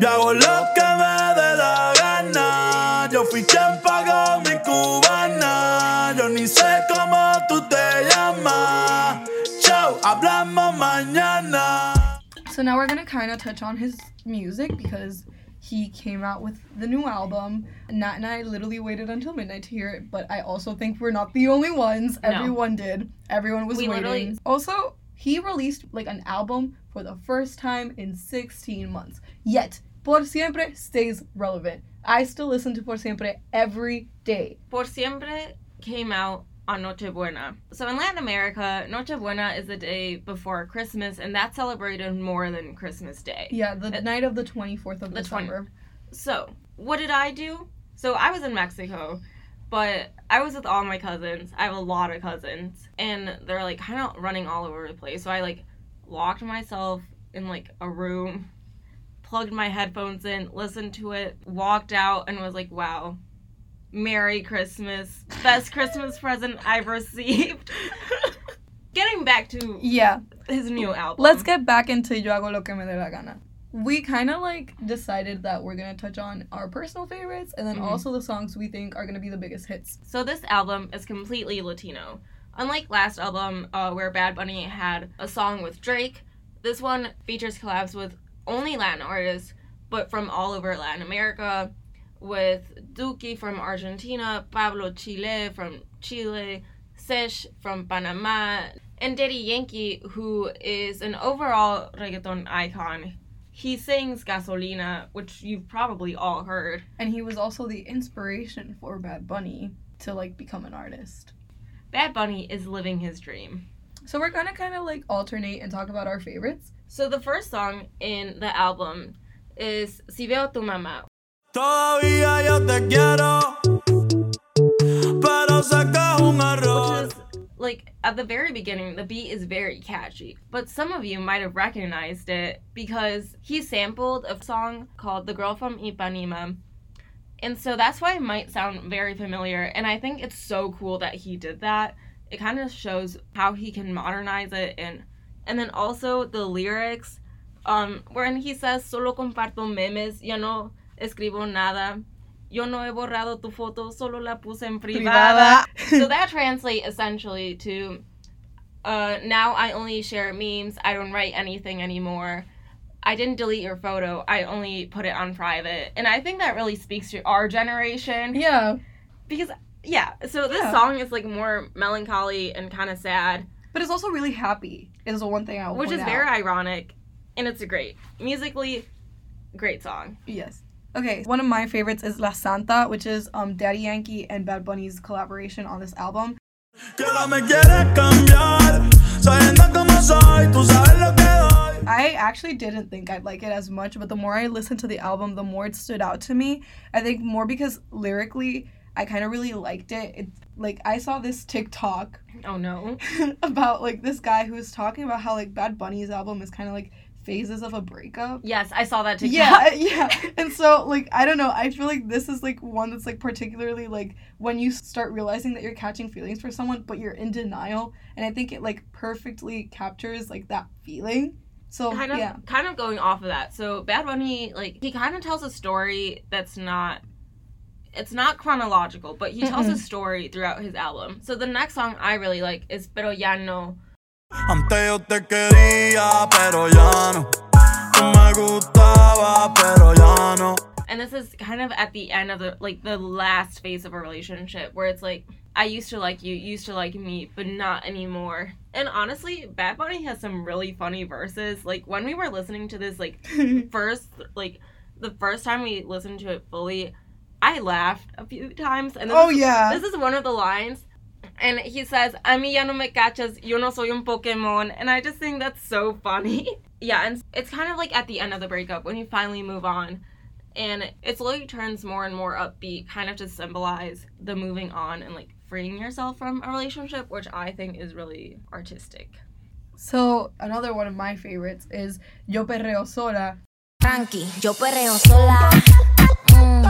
Yo hago lo que me dé la gana. Yo fui quien pagó mi cubana. Yo ni sé cómo tú te llamas. Chao, hablamos mañana. So now we're gonna kind of touch on his music because he came out with the new album. Nat and I literally waited until midnight to hear it, but I also think we're not the only ones. No. Everyone did. Everyone was We waiting. literally- Also, he released like an album for the first time in 16 months. Yet, X100PRE stays relevant. I still listen to X100PRE every day. X100PRE came out on Nochebuena. So in Latin America, Nochebuena is the day before Christmas, and that's celebrated more than Christmas Day. Yeah, the Uh, night of the 24th of the 20 December. So, what did I do? So, I was in Mexico, but I was with all my cousins. I have a lot of cousins, and they're like kind of running all over the place. So, I like locked myself in like a room, plugged my headphones in, listened to it, walked out, and was like, wow. Merry Christmas. Best Christmas present I've received. Getting back to Yeah. his new album. Let's get back into Yo hago lo que me dé la gana. We kind of like decided that we're gonna touch on our personal favorites and then Mhm. also the songs we think are gonna be the biggest hits. So this album is completely Latino. Unlike last album, uh, where Bad Bunny had a song with Drake, this one features collabs with only Latin artists, but from all over Latin America, with Duki from Argentina, Pablo Chill-E from Chile, Sech from Panama, and Daddy Yankee, who is an overall reggaeton icon. He sings Gasolina, which you've probably all heard. And he was also the inspiration for Bad Bunny to like become an artist. Bad Bunny is living his dream. So we're gonna kind of like alternate and talk about our favorites. So the first song in the album is Si veo tu mamá. Todavía yo te quiero, like at the very beginning, the beat is very catchy. But some of you might have recognized it because he sampled a song called The Girl from Ipanema. And so that's why it might sound very familiar. And I think it's so cool that he did that. It kind of shows how he can modernize it and and then also the lyrics um wherein he says solo comparto memes, yo no escribo nada. Yo no he borrado tu foto, solo la puse en privada. so that translates essentially to uh, now I only share memes. I don't write anything anymore. I didn't delete your photo. I only put it on private. And I think that really speaks to our generation yeah, because yeah, so this Yeah. song is like more melancholy and kind of sad, but it's also really happy. Is the one thing I which is out. very ironic and it's a great. Musically great song. Yes. Okay, one of my favorites is La Santa, which is um Daddy Yankee and Bad Bunny's collaboration on this album. Que ahora me quieres cambiar, sabiendo cómo soy, tú sabes lo que doy. I actually didn't think I'd like it as much, but the more I listened to the album, the more it stood out to me. I think more because lyrically, I kind of really liked it. It's like I saw this TikTok Oh no. about like this guy who was talking about how like Bad Bunny's album is kind of like phases of a breakup. Yes, I saw that TikTok. Yeah, yeah. And so like I don't know, I feel like this is like one that's like particularly like when you start realizing that you're catching feelings for someone but you're in denial and I think it like perfectly captures like that feeling. So kind of yeah. kind of going off of that so bad bunny like he kind of tells a story that's not it's not chronological but he tells a story throughout his album so the next song i really like is pero ya no Antes yo te quería, pero ya no. Tú me gustaba, pero ya no. and this is kind of at the end of the like the last phase of a relationship where it's like i used to like you you used to like me but not anymore and honestly bad bunny has some really funny verses like when we were listening to this like first like the first time we listened to it fully i laughed a few times and this oh is, yeah. this is one of the lines and he says a mí ya no me cachas yo no soy un pokemon and i just think that's so funny yeah and it's kind of like at the end of the breakup when you finally move on and it slowly turns more and more upbeat kind of to symbolize the moving on and like freeing yourself from a relationship which i think is really artistic So another one of my favorites is Yo Perreo Sola. Tranqui, yo perreo sola. Mm,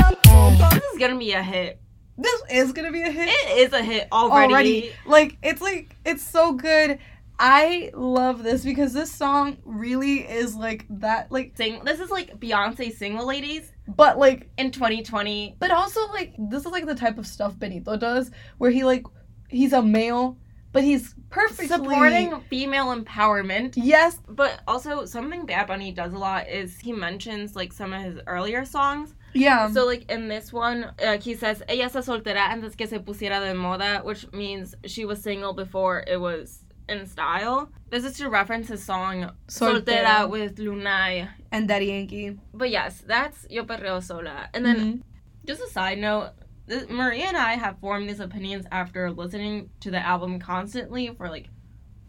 ey. this is gonna be a hit This is gonna be a hit it is a hit already, already. Like it's like it's so good. I love this because this song really is like that, like, Sing. This is like Beyonce single ladies but like, in 2020. but also like, this is like the type of stuff Benito does where he like, he's a male, but he's perfectly Supporting female empowerment. Yes, But also something Bad Bunny does a lot is he mentions like some of his earlier songs. Yeah, So like in this one, uh, he says ella está soltera antes que se pusiera de moda, which means she was single before it was in style. This is to reference his song Soltera, Soltera. with Lunay. and Daddy Yankee. But yes, that's Yo Perreo Sola. And then Mhm. just a side note, this, Maria and I have formed these opinions after listening to the album constantly for like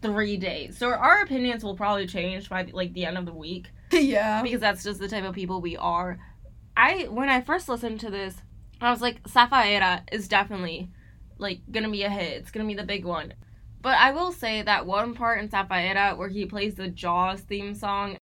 three days. So our opinions will probably change by like the end of the week yeah, because that's just the type of people we are. I when I first listened to this, I was like, Safaera is definitely like gonna be a hit. It's gonna be the big one. But I will say that one part in Safaera where he plays the Jaws theme song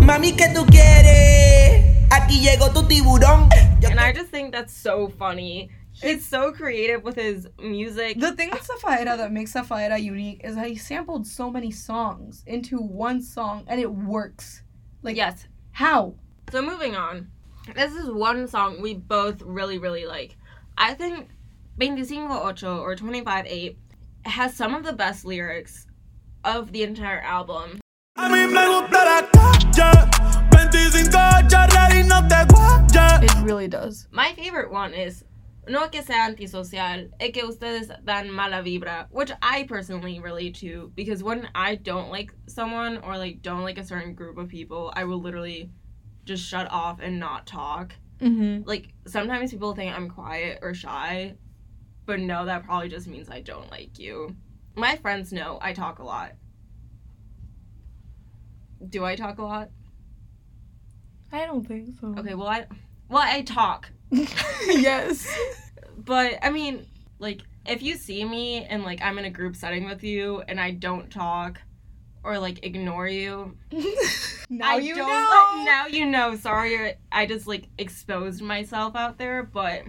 Mami, ¿qué tú quieres? Aquí llegó tu tiburón. And I just think that's so funny. He's so creative with his music. The thing with Safaera that makes Safaera unique is that he sampled so many songs into one song and it works. Like, yes. how? So moving on. This is one song we both really, really like. I think 25 or 25 8 has some of the best lyrics of the entire album. A mí me gusta la calle. 25 charlas y no te guayas. It really does. My favorite one is No que sea antisocial, es que ustedes dan mala vibra, which I personally relate to because when I don't like someone or like don't like a certain group of people, I will literally just shut off and not talk. Mm-hmm. Like sometimes people think I'm quiet or shy, but no, that probably just means I don't like you. My friends know I talk a lot. Do I talk a lot? I don't think so. Okay, well I well I talk. yes. But I mean, like if you see me and like I'm in a group setting with you and I don't talk or like ignore you, now I you don't, know. Now you know. Sorry, I just like exposed myself out there, but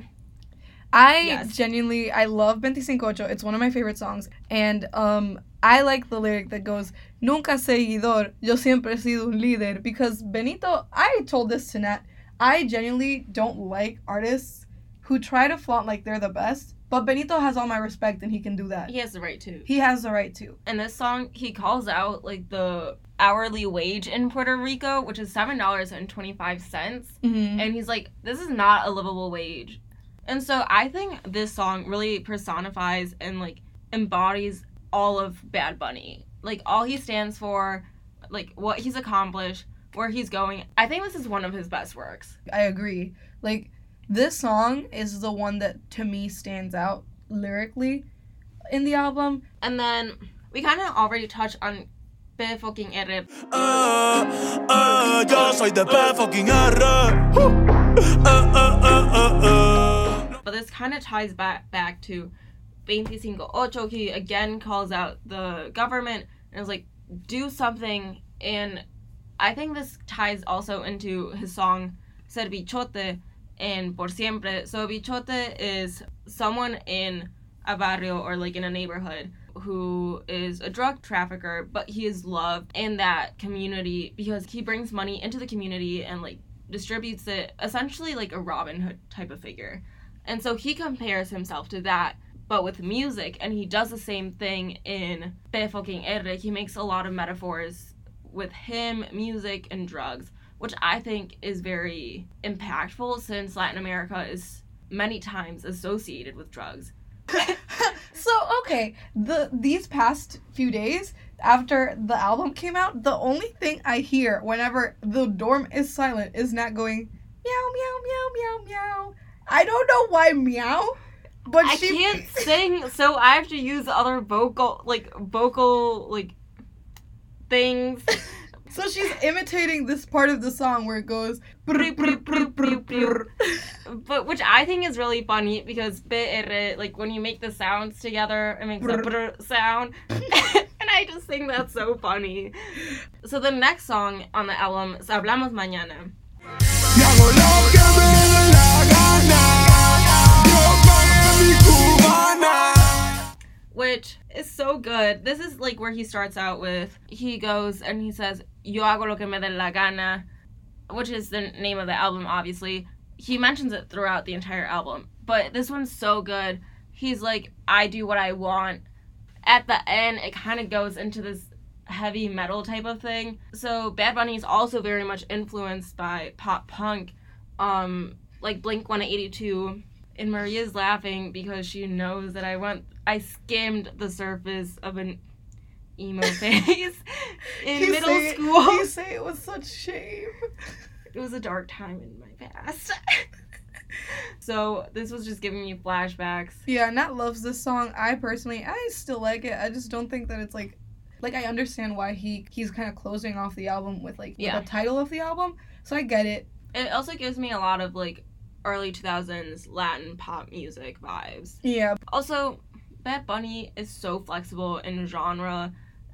I Yes. genuinely I love 25 It's one of my favorite songs. And um I like the lyric that goes Nunca seguidor, yo siempre he sido un líder because Benito I told this to Nat. I genuinely don't like artists who try to flaunt like they're the best, but Benito has all my respect and he can do that. he has the right to. He has the right to. And this song he calls out like the hourly wage in Puerto Rico, which is seven dollars and twenty five cents. Mm-hmm. And he's like, This is not a livable wage. And so I think this song really personifies and like embodies all of Bad Bunny. Like all he stands for, like what he's accomplished, where he's going. I think this is one of his best works. I agree. Like this song is the one that to me stands out lyrically in the album. And then we kind of already touched on Be fucking Erre. Eh, eh, yo soy de P fucking R. Uh. But this kind of ties back back to 25 He again calls out the government and is like, do something. And I think this ties also into his song Ser Bichote and X100PRE. So Bichote is someone in a barrio or like in a neighborhood who is a drug trafficker, but he is loved in that community because he brings money into the community and like distributes it essentially like a Robin Hood type of figure. And so he compares himself to that, but with music, and he does the same thing in Pe fucking. He makes a lot of metaphors with him, music, and drugs, which I think is very impactful since Latin America is many times associated with drugs. so okay, the these past few days after the album came out, the only thing I hear whenever the dorm is silent is Nat going meow meow meow meow meow. I don't know why meow, but I she can't sing, so I have to use other vocal, like, vocal, like, things. So she's imitating this part of the song where it goes brr, brr, brr, brr, brr. but which I think is really funny because BR, like when you make the sounds together, it makes a Brr. brr sound. and I just think that's so funny. So the next song on the album is Hablamos Mañana. Which is so good. This is like where he starts out with he goes and he says, Yo hago lo que me dé la gana, which is the name of the album, obviously. He mentions it throughout the entire album, but this one's so good. He's like, I do what I want. At the end, it kind of goes into this heavy metal type of thing. So Bad Bunny is also very much influenced by pop punk, um, like Blink 182. And Maria's laughing because she knows that I went, I skimmed the surface of an emo phase in You middle say school. you say it with such shame. It was a dark time in my past. so this was just giving me flashbacks. Yeah, Nat loves this song. I personally, I still like it. I just don't think that it's like, like I understand why he he's kind of closing off the album with like Yeah. the title of the album. So I get it. It also gives me a lot of like early 2000s Latin pop music vibes. Yeah, Also, Bad Bunny is so flexible in genre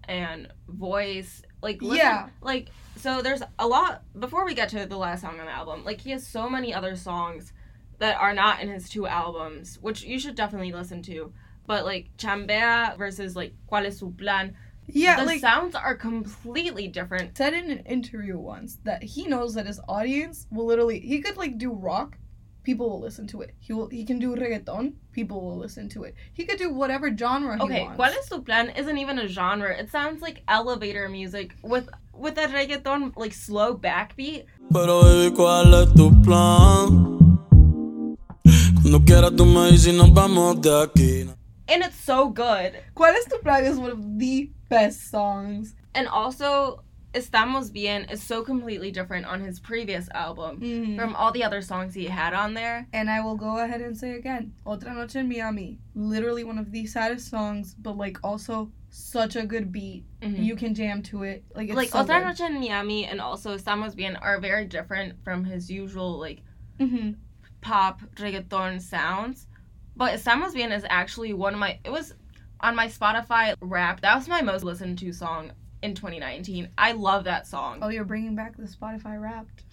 and voice. Like, listen, Yeah. Like, so there's a lot. Before we get to the last song on the album, like, he has so many other songs that are not in his two albums, which you should definitely listen to. But, like, Chambea versus, like, ¿Cuál es su plan? yeah. the like sounds are completely different. said in an interview once that he knows that his audience will literally he could like do rock, people will listen to it. He will he can do reggaeton, people will listen to it. He could do whatever genre he Okay, wants. ¿Cuál es su plan? Isn't even a genre. It sounds like elevator music with with a reggaeton like slow backbeat. Pero baby, ¿cuál es tu plan? Cuando quieras tú me dices nos vamos de aquí. And it's so good. ¿Cuál es tu plan is one of the best songs. And also Estamos Bien is so completely different on his previous album Mhm. from all the other songs he had on there. And I will go ahead and say again, Otra Noche en Miami, literally one of the saddest songs, but like also such a good beat. Mhm. You can jam to it. Like it's like so Otra. Noche en Miami and also Estamos Bien are very different from his usual like Mhm. pop reggaeton sounds. But Estamos Bien is actually one of my it was on my Spotify Wrap. That was my most listened to song in 2019. I love that song. Oh, you're bringing back the Spotify Wrapped.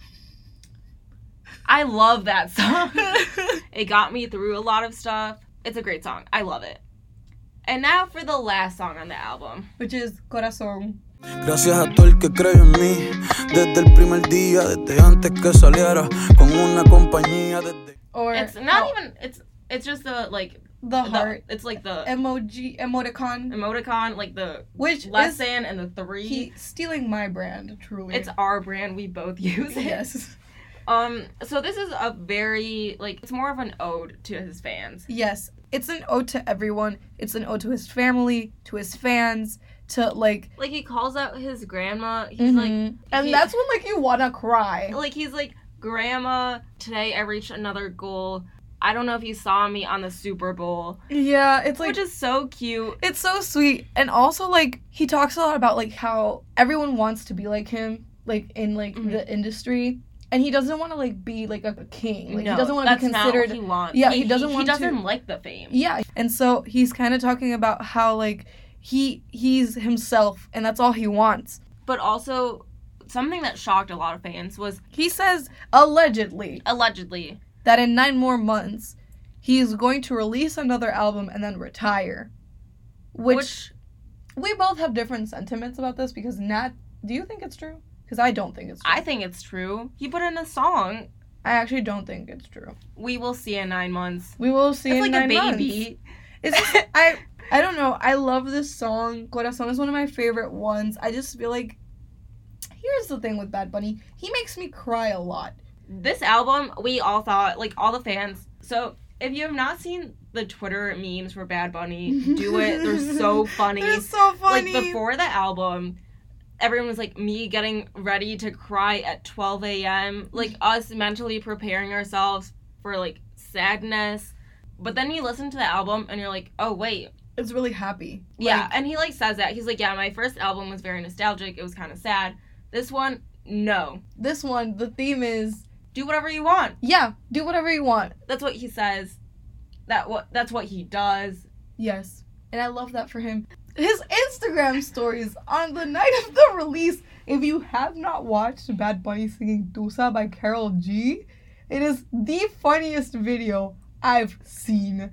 I love that song. it got me through a lot of stuff. It's a great song. I love it. And now for the last song on the album. Which is Corazón. Gracias a todo el que creyó en mí Desde el primer día, desde antes que saliera Con una compañía desde Or It's not how- even it's it's just the like the the- heart it's like the emoji emoticon, emoticon, like the which is lesson and the three. he stealing my brand truly. it's our brand. We both use it. yes, Um. So this is a very like it's more of an ode to his fans. yes. It's an ode to everyone. It's an ode to his family, to his fans, to like. Like he calls out his grandma. He's like Mhm. and he- that's when like you wanna cry. like he's like grandma today i reached another goal i don't know if you saw me on the super bowl Yeah, it's like which is so cute It's so sweet. And also like he talks a lot about like how everyone wants to be like him, like in like Mhm. the industry. And he doesn't want to like be like a, king. Like No, he doesn't want to be that's not what considered he wants Yeah, he doesn't he, want He doesn't like the fame Yeah. And so he's kind of talking about how like he he's himself and that's all he wants. but also something that shocked a lot of fans was He says allegedly allegedly that in 9 more months he is going to release another album and then retire. Which, which, we both have different sentiments about this because Nat, do you think it's true? Cuz I don't think it's true. i think it's true he put in a song I actually don't think it's true. we will see in nine months We will see it's in like nine a months. baby It's just I I don't know. I love this song. Corazon is one of my favorite ones. I just feel like here's the thing with Bad Bunny. He makes me cry a lot. This album we all thought like all the fans so if you have not seen the twitter memes for bad bunny do it they're so funny They're so funny. Like before the album, everyone was like me getting ready to cry at 12 a.m. Like us mentally preparing ourselves for like sadness. But then you listen to the album and you're like, oh wait, it's really happy. yeah. And he like says that he's like, yeah, my first album was very nostalgic. It was kind of sad. This one, no. this one, the theme is Do whatever you want. yeah, do whatever you want. That's what he says. That what that's what he does. Yes. And I love that for him. His Instagram stories on the night of the release. If you have not watched Bad Bunny singing Tusa by Karol G, it is the funniest video I've seen.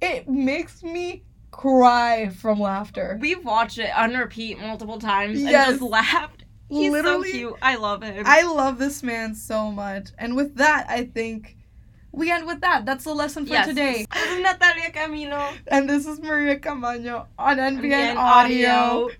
It makes me cry from laughter. We've watched it on repeat multiple times Yes. and just laughed. He's Literally. so cute. I love him. I love this man so much. And with that, I think we end with that. That's the lesson for yes. today. Natalia Camino. And this is Maria Camaño on NBN, NBN Audio. Audio.